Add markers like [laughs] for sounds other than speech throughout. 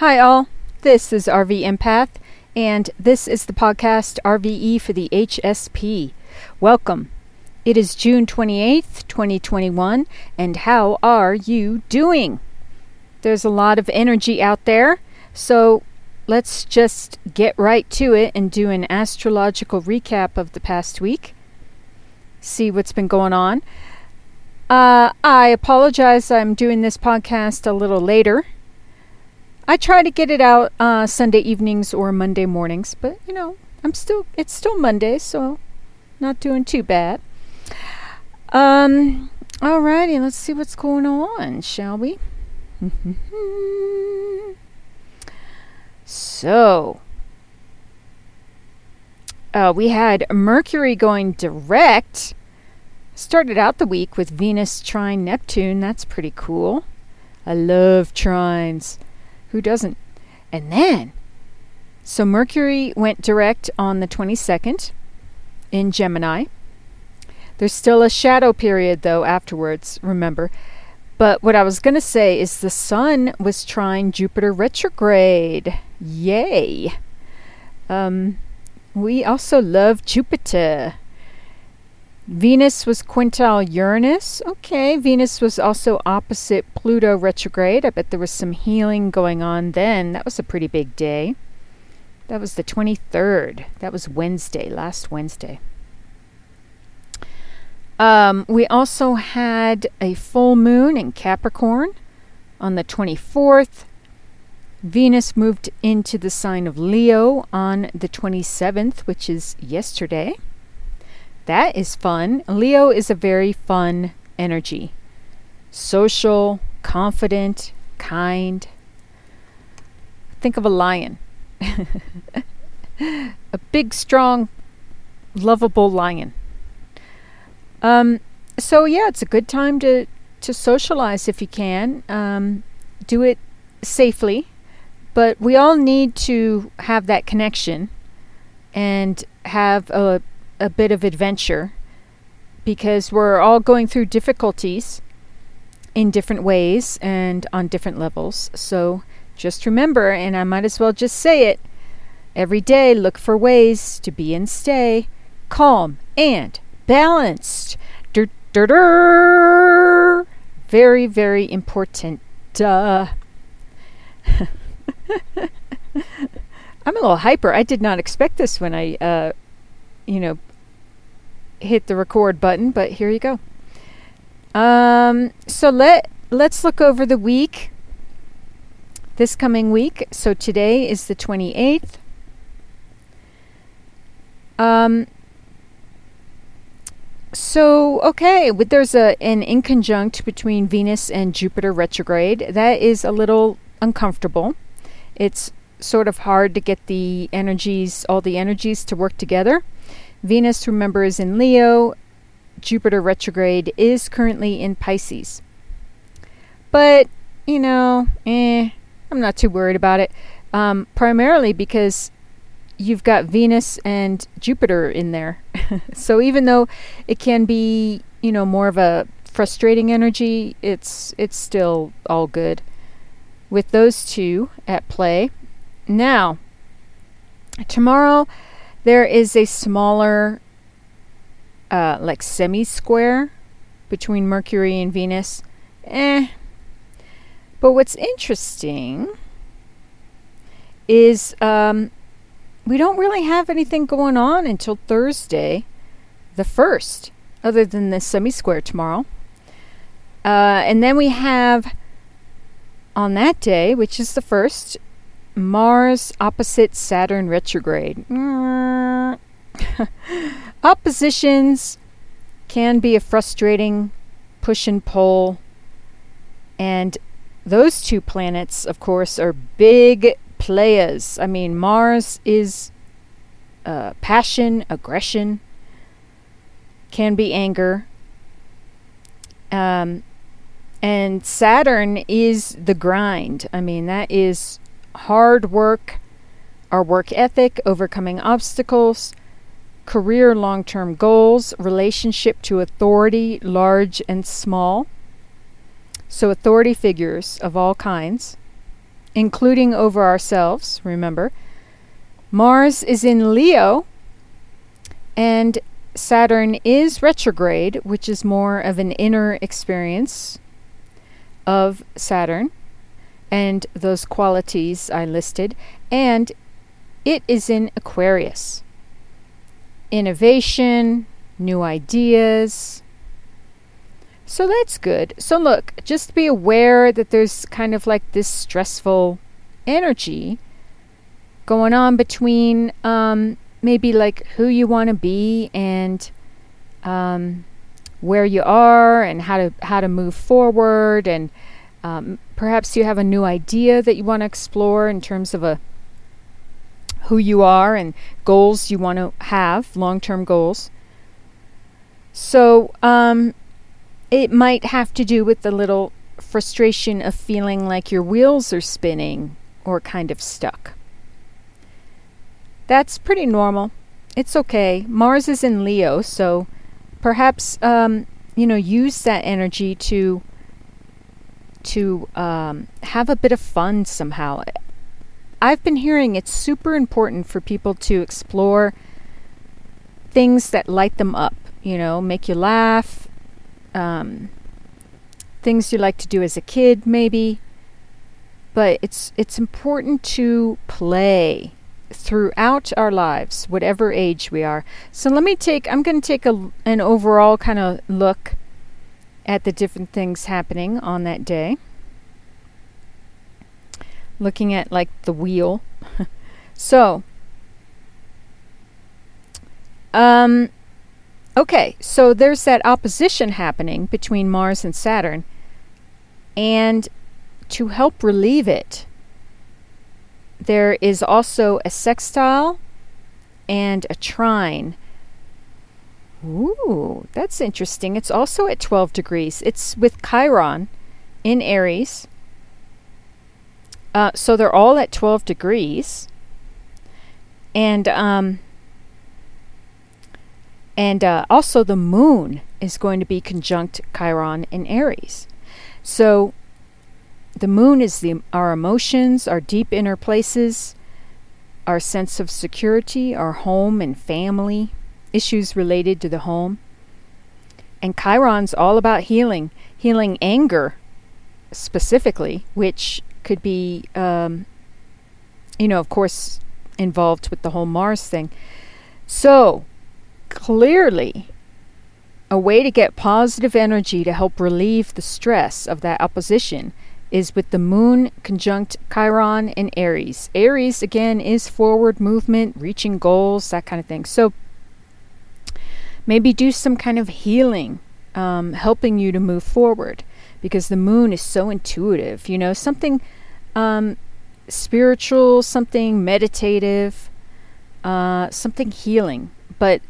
Hi, all. This is RV Empath, and this is the podcast RVE for the HSP. Welcome. It is June 28th, 2021, and how are you doing? There's a lot of energy out there, so let's just get right to it and do an astrological recap of the past week. See what's been going on. Uh, I apologize, I'm doing this podcast a little later I try to get it out uh, Sunday evenings or Monday mornings, but you know, I'm still it's still Monday, so not doing too bad. Um, alrighty, let's see what's going on, shall we? [laughs] so, uh, we had Mercury going direct. Started out the week with Venus trine Neptune. That's pretty cool. I love trines. Who doesn't? And then, so Mercury went direct on the 22nd in Gemini. There's still a shadow period, though, afterwards, remember. But what I was going to say is the Sun was trining Jupiter retrograde. Yay! Um, we also love Jupiter. Venus was quintile Uranus. Okay, Venus was also opposite Pluto retrograde. I bet there was some healing going on then. That was a pretty big day. That was the 23rd. That was Wednesday, last Wednesday. Um, we also had a full moon in Capricorn on the 24th. Venus moved into the sign of Leo on the 27th, which is yesterday. That is fun. Leo is a very fun energy. Social, confident, kind. Think of a lion. [laughs] a big, strong, lovable lion. Um, so yeah, it's a good time to to socialize if you can. Um, do it safely, but we all need to have that connection and have a a bit of adventure because we're all going through difficulties in different ways and on different levels. So just remember, and I might as well just say it every day look for ways to be and stay calm and balanced. Very, very important. Duh. [laughs] I'm a little hyper. I did not expect this when I, uh, you know, hit the record button, but here you go. Um, so let let's look over the week. This coming week. So today is the 28th. Um, so okay, there's a an inconjunct between Venus and Jupiter retrograde. That is a little uncomfortable. It's sort of hard to get the energies, all the energies to work together. Venus, remember, is in Leo. Jupiter retrograde is currently in Pisces. But, you know, eh, I'm not too worried about it. Um, primarily because you've got Venus and Jupiter in there. [laughs] so even though it can be, you know, more of a frustrating energy, it's it's still all good with those two at play. Now, tomorrow there is a smaller, uh, like semi square between Mercury and Venus. Eh. But what's interesting is um, we don't really have anything going on until Thursday, the 1st, other than the semi square tomorrow. Uh, and then we have on that day, which is the 1st, Mars opposite Saturn retrograde. [laughs] Oppositions can be a frustrating push and pull. And those two planets, of course, are big players. I mean, Mars is uh, passion, aggression, can be anger. Um, and Saturn is the grind. I mean, that is hard work, our work ethic, overcoming obstacles, career long term goals, relationship to authority, large and small. So, authority figures of all kinds including over ourselves, remember. Mars is in Leo, and Saturn is retrograde, which is more of an inner experience of Saturn and those qualities I listed. And it is in Aquarius. Innovation, new ideas. So that's good. So, look, just be aware that there's kind of like this stressful energy going on between um, maybe like who you want to be and um, where you are and how to how to move forward and um, perhaps you have a new idea that you want to explore in terms of a who you are and goals you want to have long-term goals so um, it might have to do with the little frustration of feeling like your wheels are spinning or kind of stuck that's pretty normal. It's okay. Mars is in Leo, so perhaps um, you know use that energy to to um, have a bit of fun somehow. I've been hearing it's super important for people to explore things that light them up. You know, make you laugh. Um, things you like to do as a kid, maybe. But it's it's important to play throughout our lives, whatever age we are. So let me take, I'm going to take a, an overall kind of look at the different things happening on that day. Looking at like the wheel. [laughs] so, um, okay, so there's that opposition happening between Mars and Saturn. And to help relieve it, there is also a sextile and a trine. Ooh, that's interesting. It's also at 12 degrees. It's with Chiron in Aries. Uh, so they're all at 12 degrees. And um, and uh, also the moon is going to be conjunct Chiron in Aries. So the moon is the, our emotions, our deep inner places, our sense of security, our home and family, issues related to the home. And Chiron's all about healing, healing anger specifically, which could be, um, you know, of course, involved with the whole Mars thing. So, clearly, a way to get positive energy to help relieve the stress of that opposition is with the moon conjunct Chiron in Aries. Aries, again, is forward movement, reaching goals, that kind of thing. So maybe do some kind of healing, um, helping you to move forward because the moon is so intuitive, you know, something um, spiritual, something meditative, uh, something healing. But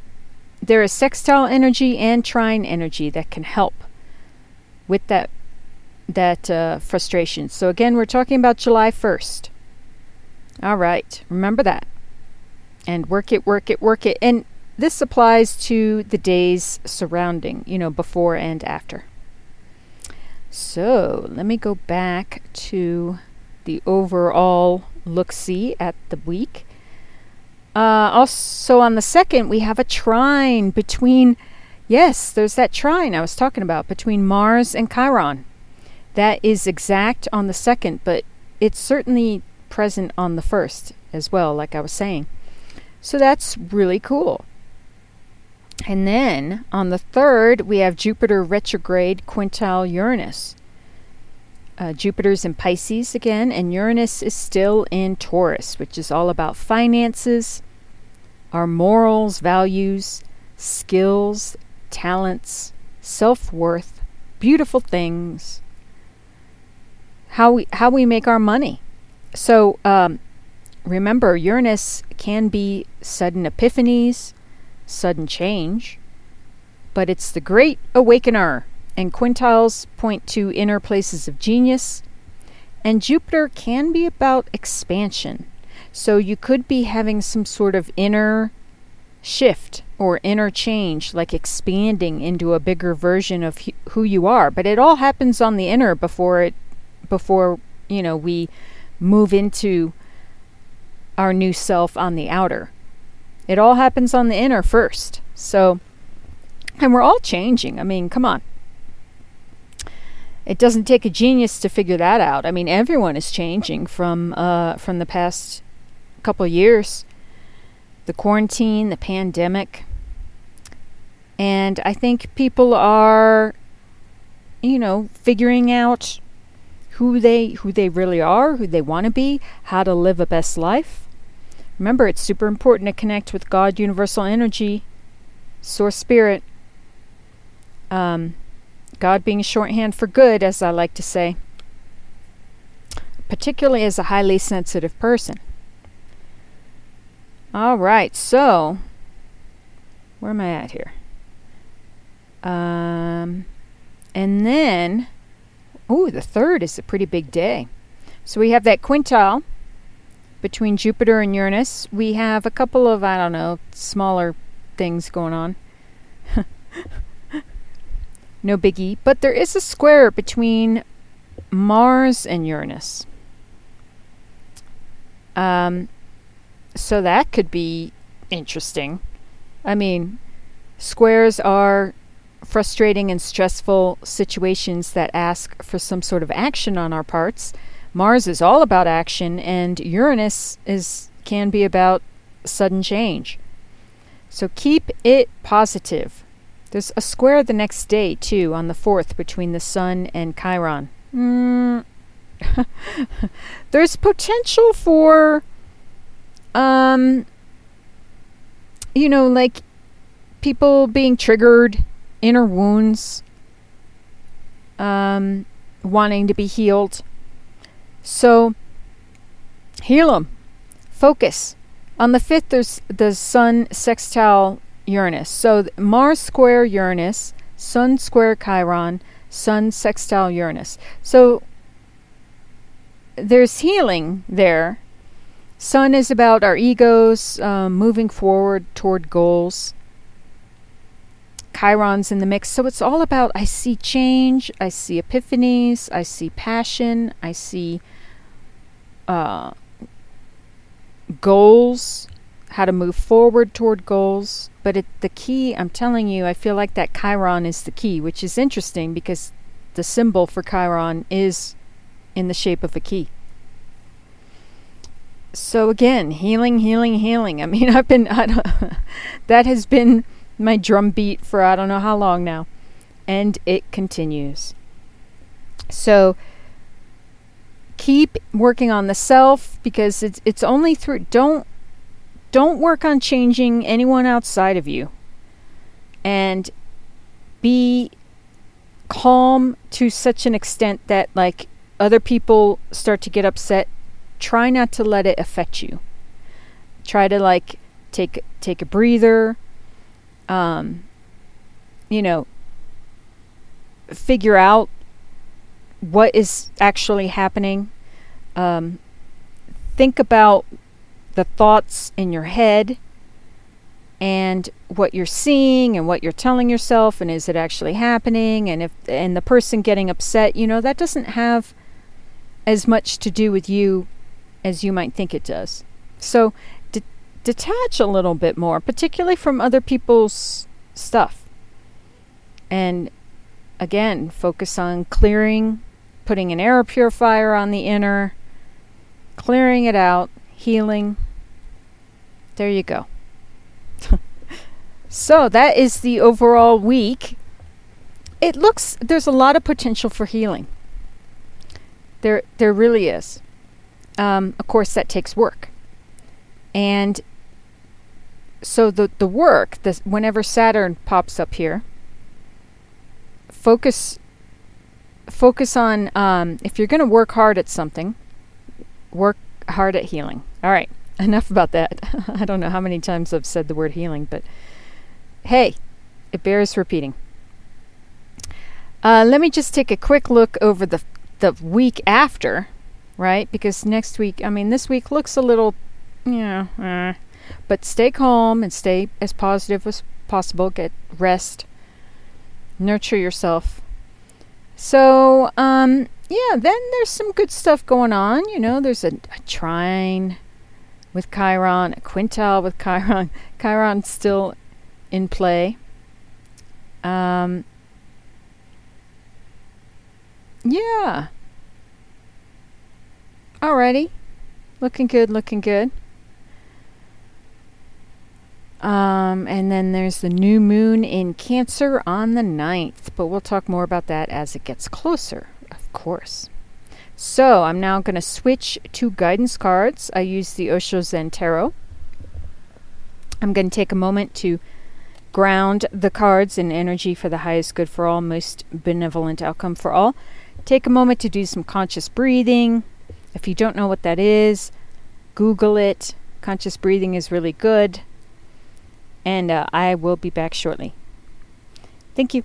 there is sextile energy and trine energy that can help with that that uh, frustration. So again, we're talking about July 1st. All right, remember that. And work it, work it, work it. And this applies to the days surrounding, you know, before and after. So let me go back to the overall look see at the week. Uh, also, on the second, we have a trine between, yes, there's that trine I was talking about between Mars and Chiron. That is exact on the second, but it's certainly present on the first as well, like I was saying. So that's really cool. And then on the third, we have Jupiter retrograde quintile Uranus. Uh, Jupiter's in Pisces again, and Uranus is still in Taurus, which is all about finances, our morals, values, skills, talents, self worth, beautiful things, how we how we make our money. So um, remember, Uranus can be sudden epiphanies, sudden change, but it's the great awakener. And quintiles point to inner places of genius. And Jupiter can be about expansion. So you could be having some sort of inner shift or inner change, like expanding into a bigger version of who you are. But it all happens on the inner before it before you know we move into our new self on the outer. It all happens on the inner first. So, and we're all changing. I mean, come on. It doesn't take a genius to figure that out. I mean, everyone is changing from uh, from the past couple years. The quarantine, the pandemic, and I think people are, you know, figuring out who they who they really are, who they want to be, how to live a best life. Remember, it's super important to connect with God, universal energy, source spirit. Um, God being shorthand for good, as I like to say, particularly as a highly sensitive person. All right, so where am I at here? Um, and then, oh, the third is a pretty big day. So we have that quintile between Jupiter and Uranus. We have a couple of, I don't know, smaller things going on. [laughs] no biggie. But there is a square between Mars and Uranus. Um, so that could be interesting. I mean, squares are frustrating and stressful situations that ask for some sort of action on our parts. Mars is all about action and Uranus is can be about sudden change. So keep it positive. There's a square the next day too on the 4th between the sun and Chiron. Mm. [laughs] There's potential for um you know like people being triggered inner wounds, um, wanting to be healed. So, heal them. Focus. On the 5th, there's the Sun sextile Uranus. So, Mars square Uranus, Sun square Chiron, Sun sextile Uranus. So, there's healing there. Sun is about our egos um, moving forward toward goals. Chiron's in the mix. So it's all about I see change, I see epiphanies, I see passion, I see uh, goals, how to move forward toward goals. But it, the key, I'm telling you, I feel like that Chiron is the key, which is interesting because the symbol for Chiron is in the shape of a key. So again, healing, healing, healing. I mean, [laughs] I've been, I [laughs] that has been my drum beat for I don't know how long now. And it continues. So keep working on the self because it's it's only through don't don't work on changing anyone outside of you. And be calm to such an extent that like other people start to get upset. Try not to let it affect you. Try to like take take a breather um, you know, figure out what is actually happening. Um, think about the thoughts in your head and what you're seeing and what you're telling yourself and is it actually happening and if and the person getting upset you know that doesn't have as much to do with you as you might think it does so detach a little bit more, particularly from other people's stuff. And again, focus on clearing, putting an air purifier on the inner, clearing it out, healing. There you go. [laughs] so that is the overall week. It looks there's a lot of potential for healing. There there really is. Um, of course, that takes work. And so the the work, this whenever Saturn pops up here, focus focus on um, if you're going to work hard at something, work hard at healing. All right, [laughs] enough about that. [laughs] I don't know how many times I've said the word healing, but hey, it bears repeating. Uh, let me just take a quick look over the the week after, right? Because next week, I mean, this week looks a little, yeah, uh, but stay calm and stay as positive as possible. Get rest. Nurture yourself. So, um, yeah, then there's some good stuff going on. You know, there's a, a trine with Chiron, a quintile with Chiron. [laughs] Chiron's still in play. Um, yeah. Alrighty. Looking good, looking good. Um, and then there's the new moon in Cancer on the 9th, but we'll talk more about that as it gets closer, of course. So I'm now going to switch to guidance cards. I use the Osho Zen Tarot. I'm going to take a moment to ground the cards in energy for the highest good for all, most benevolent outcome for all. Take a moment to do some conscious breathing. If you don't know what that is, Google it. Conscious breathing is really good. And uh, I will be back shortly. Thank you.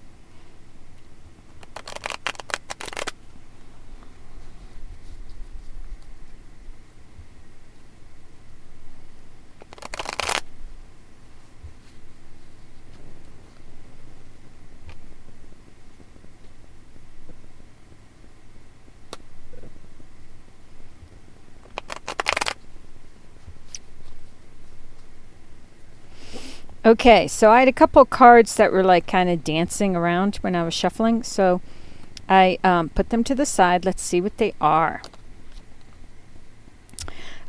Okay, so I had a couple cards that were like kind of dancing around when I was shuffling, so I um, put them to the side. Let's see what they are.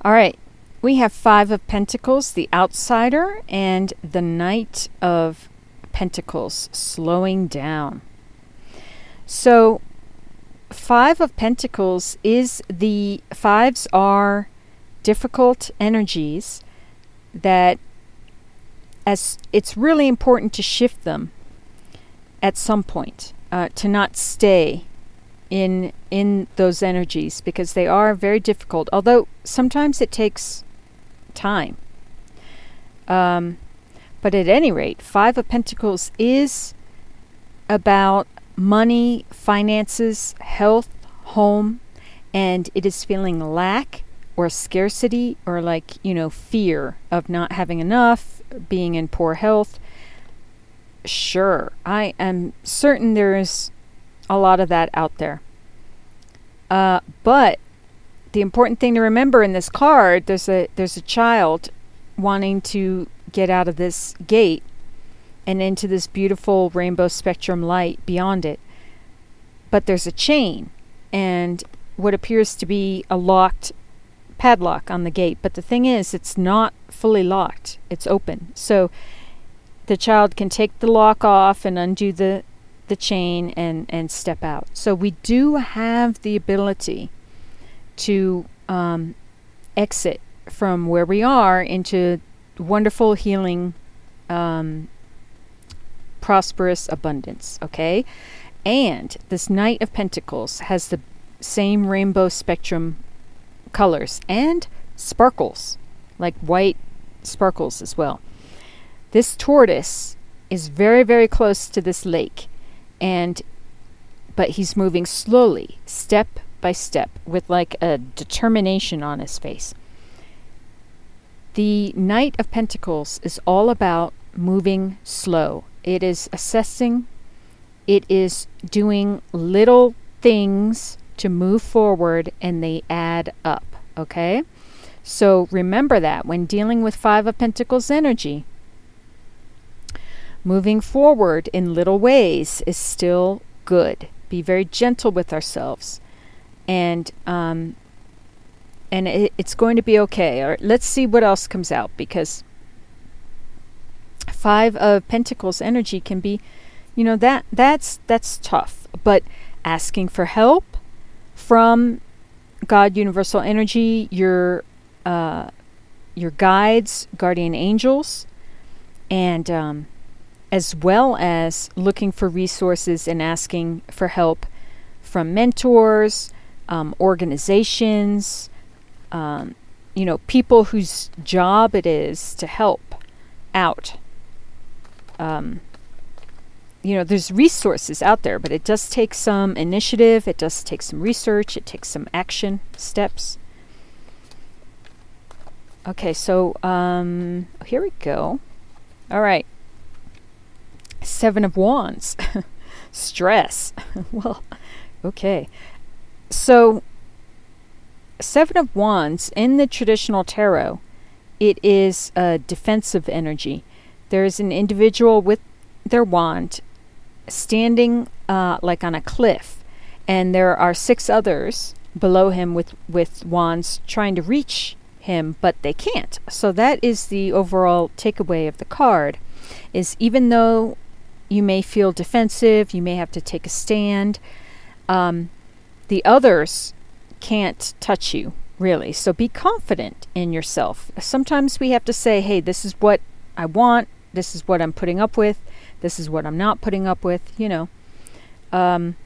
All right, we have Five of Pentacles, the outsider, and the Knight of Pentacles, slowing down. So, Five of Pentacles is the fives are difficult energies that as it's really important to shift them at some point uh, to not stay in in those energies because they are very difficult although sometimes it takes time. Um, but at any rate five of pentacles is about money finances health home and it is feeling lack or scarcity or like you know fear of not having enough being in poor health. Sure, I am certain there's a lot of that out there. Uh, but the important thing to remember in this card, there's a there's a child wanting to get out of this gate and into this beautiful rainbow spectrum light beyond it. But there's a chain and what appears to be a locked padlock on the gate. But the thing is, it's not fully locked, it's open. So the child can take the lock off and undo the, the chain and, and step out. So we do have the ability to um, exit from where we are into wonderful healing um, prosperous abundance okay and this knight of pentacles has the same rainbow spectrum colors and sparkles, like white sparkles as well. This tortoise is very, very close to this lake, and but he's moving slowly, step by step, with like a determination on his face. The Knight of Pentacles is all about moving slow. It is assessing, it is doing little things to move forward and they add up. Okay? So remember that when dealing with Five of Pentacles energy. Moving forward in little ways is still good. Be very gentle with ourselves. And um, and it, it's going to be okay. Right, let's see what else comes out because Five of Pentacles energy can be, you know, that that's that's tough. But asking for help, from God Universal Energy, your uh, your guides, guardian angels, and um, as well as looking for resources and asking for help from mentors, um, organizations, um, you know, people whose job it is to help out. Um, you know, there's resources out there, but it does take some initiative, it does take some research, it takes some action steps. Okay, so um, here we go. All right. Seven of Wands. [laughs] Stress. [laughs] well, okay. so, Seven of Wands in the traditional tarot, it is a defensive energy. There is an individual with their wand standing uh, like on a cliff, and there are six others below him with, with wands trying to reach him, but they can't. So that is the overall takeaway of the card is even though you may feel defensive, you may have to take a stand, um, the others can't touch you, really. So be confident in yourself. Sometimes we have to say, hey, this is what I want, this is what I'm putting up with, this is what I'm not putting up with, you know. Um,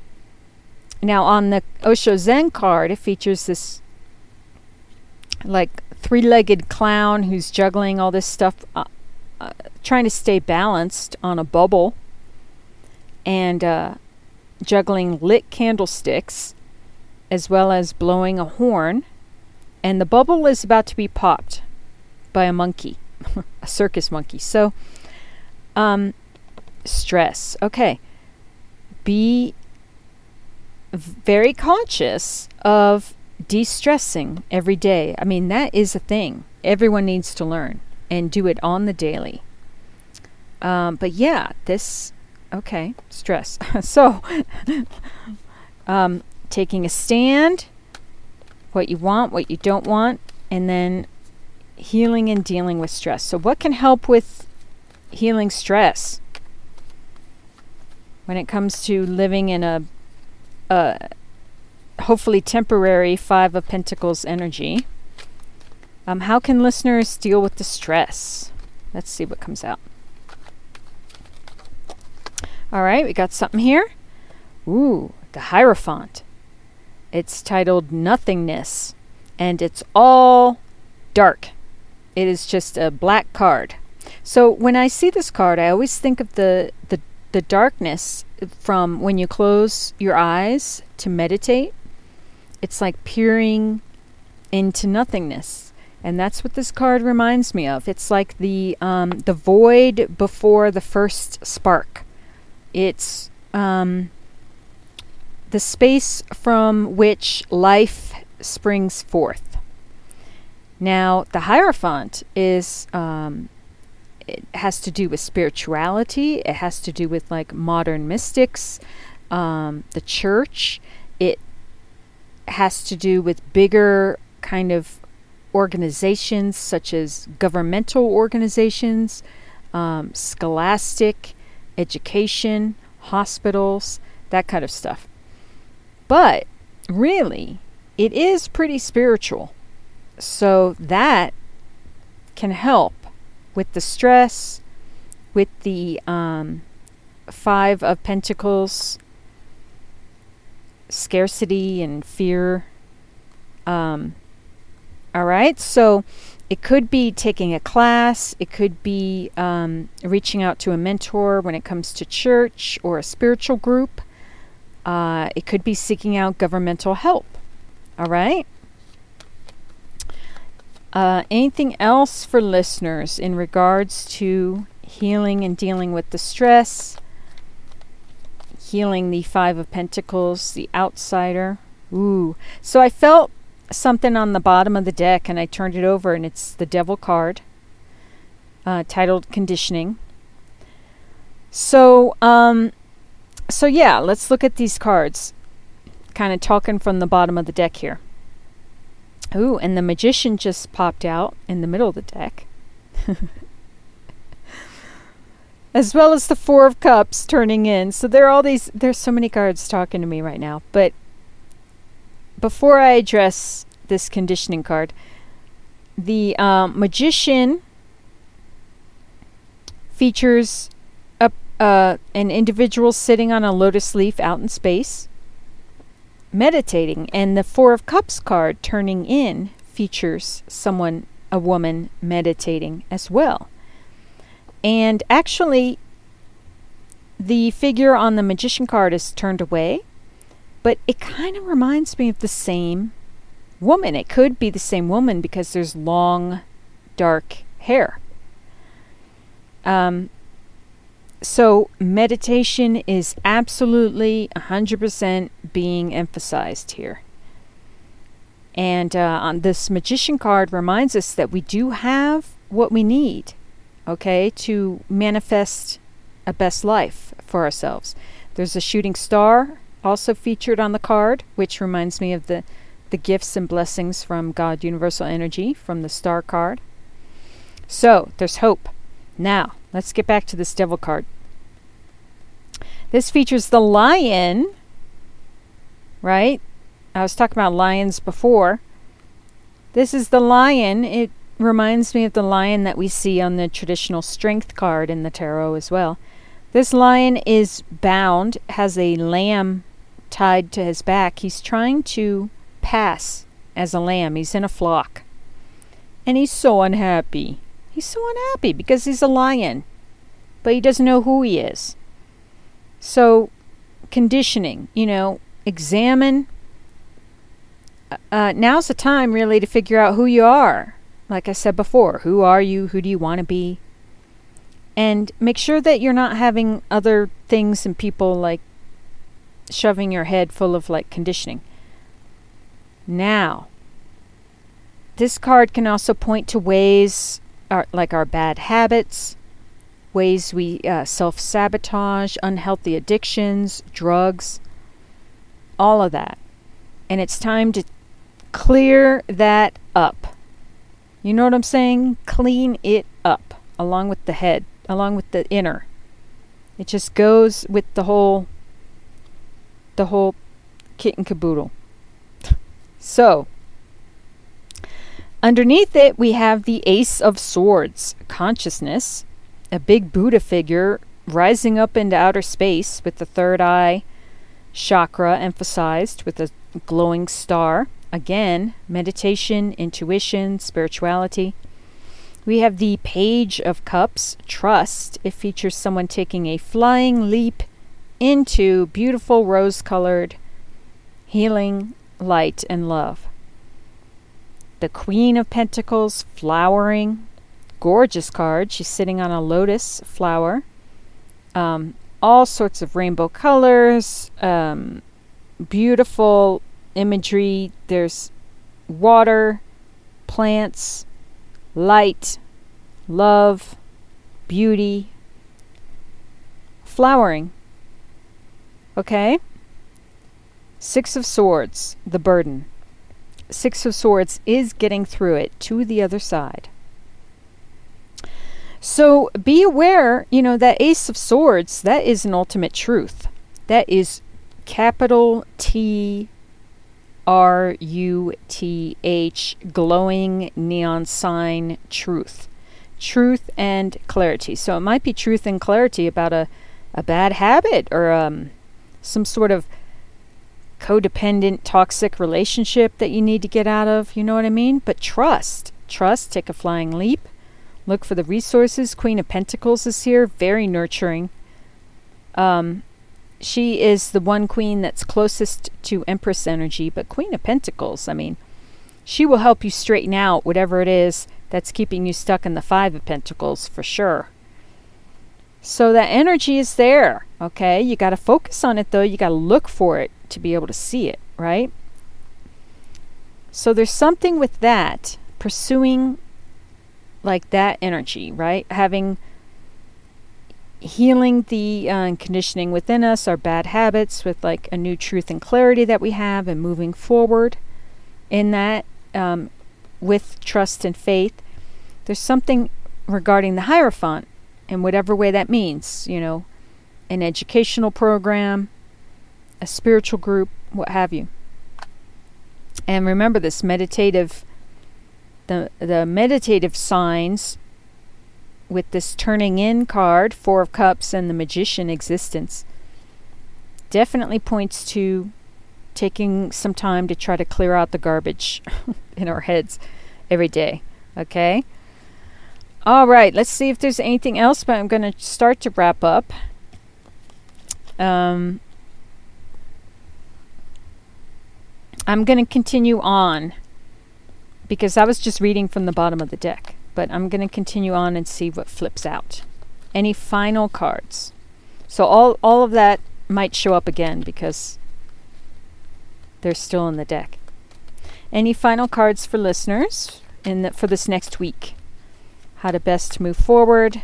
now, on the Osho Zen card, it features this like three legged clown who's juggling all this stuff, uh, uh, trying to stay balanced on a bubble and uh, juggling lit candlesticks as well as blowing a horn. And the bubble is about to be popped by a monkey, [laughs] a circus monkey. So, um, stress. Okay. Be very conscious of de stressing every day. I mean, that is a thing everyone needs to learn and do it on the daily. Um, but yeah, this, okay, stress. [laughs] so, [laughs] um, taking a stand, what you want, what you don't want, and then healing and dealing with stress. So, what can help with healing stress when it comes to living in a, a hopefully temporary Five of Pentacles energy? Um, how can listeners deal with the stress? Let's see what comes out. All right, we got something here. Ooh, the Hierophant. It's titled Nothingness, and it's all dark. It is just a black card. So when I see this card, I always think of the, the, the darkness from when you close your eyes to meditate. It's like peering into nothingness. And that's what this card reminds me of. It's like the um, the void before the first spark. It's um, the space from which life springs forth. Now, the Hierophant is, um, it has to do with spirituality, it has to do with like modern mystics, um, the church. Has to do with bigger kind of organizations such as governmental organizations, um, scholastic, education, hospitals, that kind of stuff. But really, it is pretty spiritual. So that can help with the stress, with the um, Five of Pentacles, scarcity and fear. Um, all right, so it could be taking a class, it could be um, reaching out to a mentor when it comes to church or a spiritual group. Uh, it could be seeking out governmental help. All right. Uh, anything else for listeners in regards to healing and dealing with the stress, healing the Five of Pentacles, the outsider? Ooh. So I felt something on the bottom of the deck and I turned it over and it's the Devil card uh, titled Conditioning. So, um, so yeah, let's look at these cards. Kind of talking from the bottom of the deck here. Ooh, and the magician just popped out in the middle of the deck. [laughs] as well as the four of cups turning in. So there are all these there's so many cards talking to me right now. But before I address this conditioning card, the um, magician features uh, an individual sitting on a lotus leaf out in space, meditating, and the Four of Cups card turning in features someone, a woman, meditating as well. And actually, the figure on the magician card is turned away, but it kind of reminds me of the same woman. It could be the same woman because there's long, dark hair. Um, so, meditation is absolutely 100% being emphasized here. And uh, on this magician card reminds us that we do have what we need, okay, to manifest a best life for ourselves. There's a shooting star also featured on the card, which reminds me of the, the gifts and blessings from God Universal Energy from the star card. So there's hope. Now, let's get back to this devil card. This features the lion, right? I was talking about lions before. This is the lion. It reminds me of the lion that we see on the traditional strength card in the tarot as well. This lion is bound, has a lamb tied to his back. He's trying to pass as a lamb. He's in a flock. And he's so unhappy. He's so unhappy because he's a lion, but he doesn't know who he is. So, conditioning, you know, examine. Uh, uh, now's the time really to figure out who you are. Like I said before, who are you? Who do you want to be? And make sure that you're not having other things and people like shoving your head full of like conditioning. Now, this card can also point to ways our, like our bad habits, ways we uh, self sabotage, unhealthy addictions, drugs, all of that. And it's time to clear that up. You know what I'm saying? Clean it up along with the head, along with the inner. It just goes with the whole the whole kit and caboodle. [laughs] so, Underneath it, we have the Ace of Swords, consciousness, a big Buddha figure rising up into outer space with the third eye chakra emphasized with a glowing star. Again, meditation, intuition, spirituality. We have the Page of Cups, trust. It features someone taking a flying leap into beautiful rose colored healing, light, and love the Queen of Pentacles flowering. Gorgeous card. She's sitting on a lotus flower. Um, all sorts of rainbow colors. Um, beautiful imagery. There's water, plants, light, love, beauty, flowering. Okay? Six of Swords, the burden. Six of Swords is getting through it to the other side. So be aware, you know, that Ace of Swords, that is an ultimate truth. That is capital T R U T H, glowing neon sign truth. Truth and clarity. So it might be truth and clarity about a, a bad habit or um, some sort of codependent, toxic relationship that you need to get out of. You know what I mean? But trust. Trust. Take a flying leap. Look for the resources. Queen of Pentacles is here. Very nurturing. Um, she is the one queen that's closest to Empress energy, but Queen of Pentacles, I mean, she will help you straighten out whatever it is that's keeping you stuck in the Five of Pentacles for sure. So that energy is there, okay? You got to focus on it though. You got to look for it to be able to see it, right? So there's something with that, pursuing like that energy, right? Having healing the uh, conditioning within us, our bad habits, with like a new truth and clarity that we have, and moving forward in that um, with trust and faith. There's something regarding the Hierophant, in whatever way that means, you know, an educational program, a spiritual group, what have you. And remember this meditative the the meditative signs with this turning in card, 4 of cups and the magician existence definitely points to taking some time to try to clear out the garbage [laughs] in our heads every day, okay? All right, let's see if there's anything else, but I'm going to start to wrap up. Um, I'm going to continue on because I was just reading from the bottom of the deck, but I'm going to continue on and see what flips out. Any final cards? So all all of that might show up again because they're still in the deck. Any final cards for listeners in the, for this next week? How to best move forward.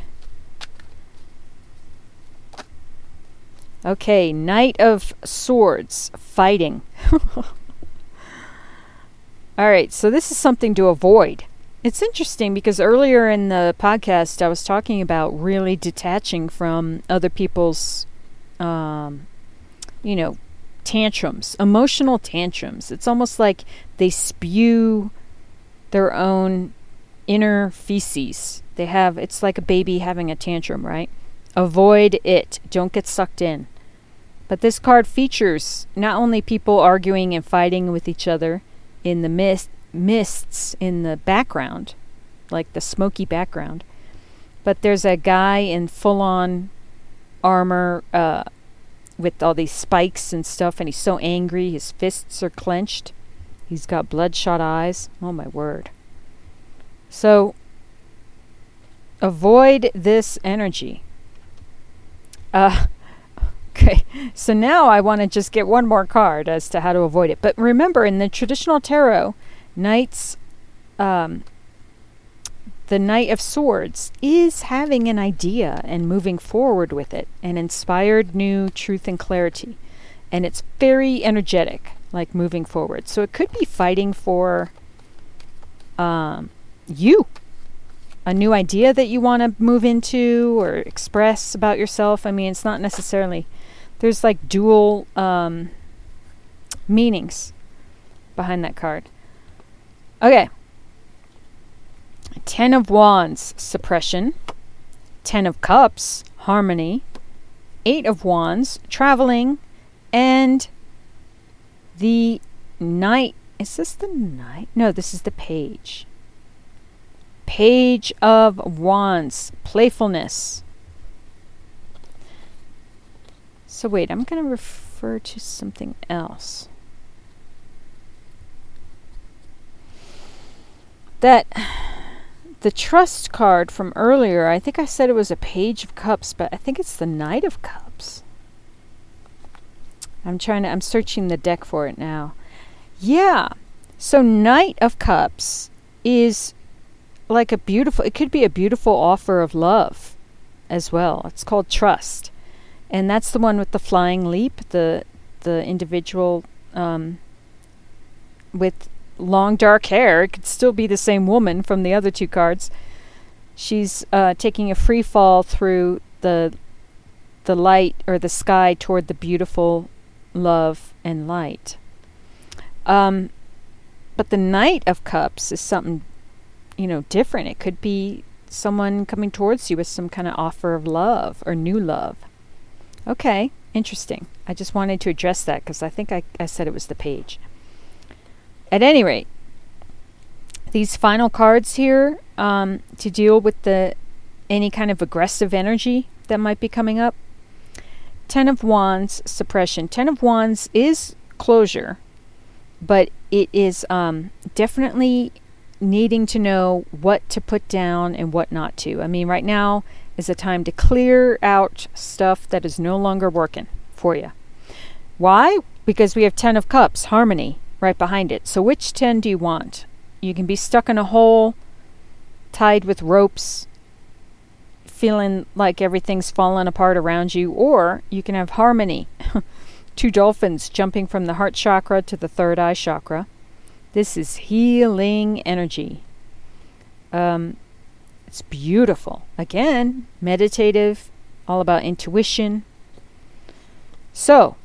Okay, Knight of Swords, fighting. [laughs] All right, so this is something to avoid. It's interesting because earlier in the podcast, I was talking about really detaching from other people's, um, you know, tantrums, emotional tantrums. It's almost like they spew their own inner feces. They have, it's like a baby having a tantrum, right? Avoid it. Don't get sucked in. But this card features not only people arguing and fighting with each other, in the mist mists in the background, like the smoky background. But there's a guy in full on armor uh, with all these spikes and stuff, and he's so angry. His fists are clenched. He's got bloodshot eyes. Oh, my word. So, avoid this energy. Uh, [laughs] Okay, so now I want to just get one more card as to how to avoid it. But remember, in the traditional tarot, knights, um, the Knight of Swords is having an idea and moving forward with it, an inspired new truth and clarity. And it's very energetic, like moving forward. So it could be fighting for um, you, a new idea that you want to move into or express about yourself. I mean, it's not necessarily there's like dual um, meanings behind that card. Okay. Ten of Wands, suppression. Ten of Cups, harmony. Eight of Wands, traveling. And the Knight. Is this the Knight? No, this is the Page. Page of Wands, playfulness. So wait, I'm going to refer to something else. That the trust card from earlier, I think I said it was a page of cups, but I think it's the knight of cups. I'm trying to I'm searching the deck for it now. Yeah. So knight of cups is like a beautiful it could be a beautiful offer of love as well. It's called trust and that's the one with the flying leap. The the individual um, with long dark hair. It could still be the same woman from the other two cards. She's uh, taking a free fall through the the light or the sky toward the beautiful love and light. Um, but the Knight of Cups is something, you know, different. It could be someone coming towards you with some kind of offer of love or new love. Okay, interesting. I just wanted to address that because I think I, I said it was the page. At any rate, these final cards here um, to deal with the any kind of aggressive energy that might be coming up. Ten of Wands, suppression. Ten of Wands is closure, but it is um, definitely needing to know what to put down and what not to. I mean, right now is a time to clear out stuff that is no longer working for you. Why? Because we have 10 of cups, harmony, right behind it. So which 10 do you want? You can be stuck in a hole, tied with ropes, feeling like everything's falling apart around you, or you can have harmony. [laughs] Two dolphins jumping from the heart chakra to the third eye chakra. This is healing energy. Um, it's beautiful. Again, meditative, all about intuition. So,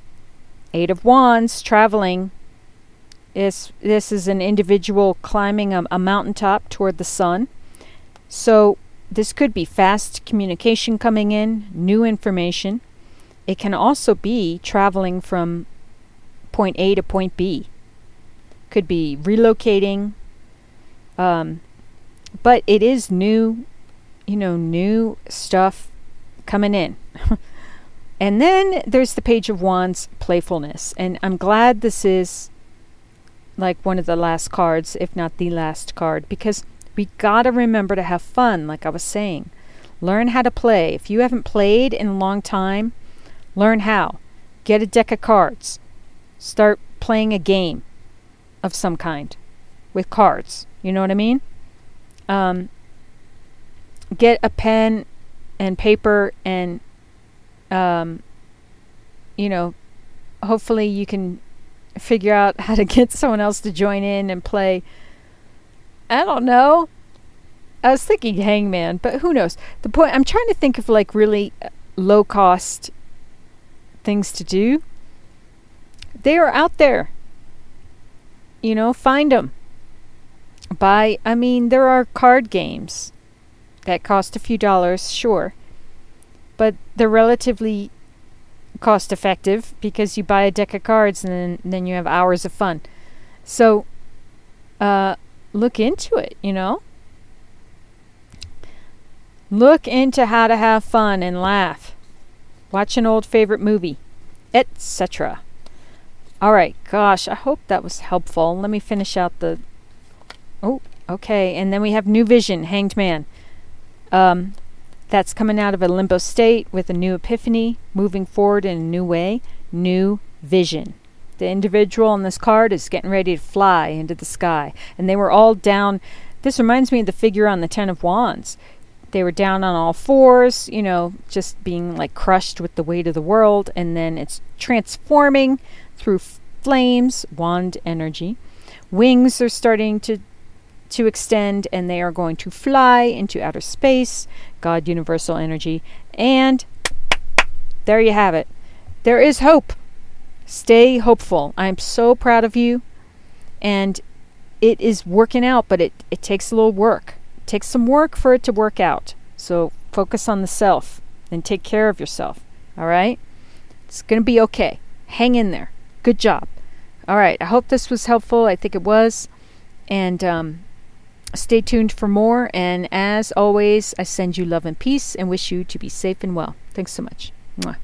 Eight of Wands, traveling. Is, this is an individual climbing a, a mountaintop toward the sun. So, this could be fast communication coming in, new information. It can also be traveling from point A to point B. Could be relocating, um, but it is new, you know, new stuff coming in. [laughs] and then there's the Page of Wands playfulness. And I'm glad this is like one of the last cards, if not the last card, because we gotta remember to have fun, like I was saying. Learn how to play. If you haven't played in a long time, learn how. Get a deck of cards. Start playing a game of some kind. with cards. You know what I mean? Um, get a pen and paper and, um, you know, hopefully you can figure out how to get someone else to join in and play. I don't know. I was thinking Hangman, but who knows? The point I'm trying to think of like really uh, low cost things to do. They are out there. You know, find them. Buy, I mean, there are card games that cost a few dollars, sure. But they're relatively cost effective because you buy a deck of cards and then, then you have hours of fun. So, uh, look into it, you know? Look into how to have fun and laugh. Watch an old favorite movie, etc. All right, gosh, I hope that was helpful. Let me finish out the. Oh, okay, and then we have New Vision, Hanged Man. Um, that's coming out of a limbo state with a new epiphany, moving forward in a new way, new vision. The individual on this card is getting ready to fly into the sky, and they were all down. This reminds me of the figure on the Ten of Wands they were down on all fours, you know, just being like crushed with the weight of the world, and then it's transforming through flames, wand energy. Wings are starting to to extend and they are going to fly into outer space, God universal energy, and there you have it. There is hope. Stay hopeful. I'm so proud of you and it is working out, but it, it takes a little work takes some work for it to work out. So focus on the self and take care of yourself. All right? It's going to be okay. Hang in there. Good job. All right. I hope this was helpful. I think it was. And um, stay tuned for more. And as always, I send you love and peace and wish you to be safe and well. Thanks so much. Mwah.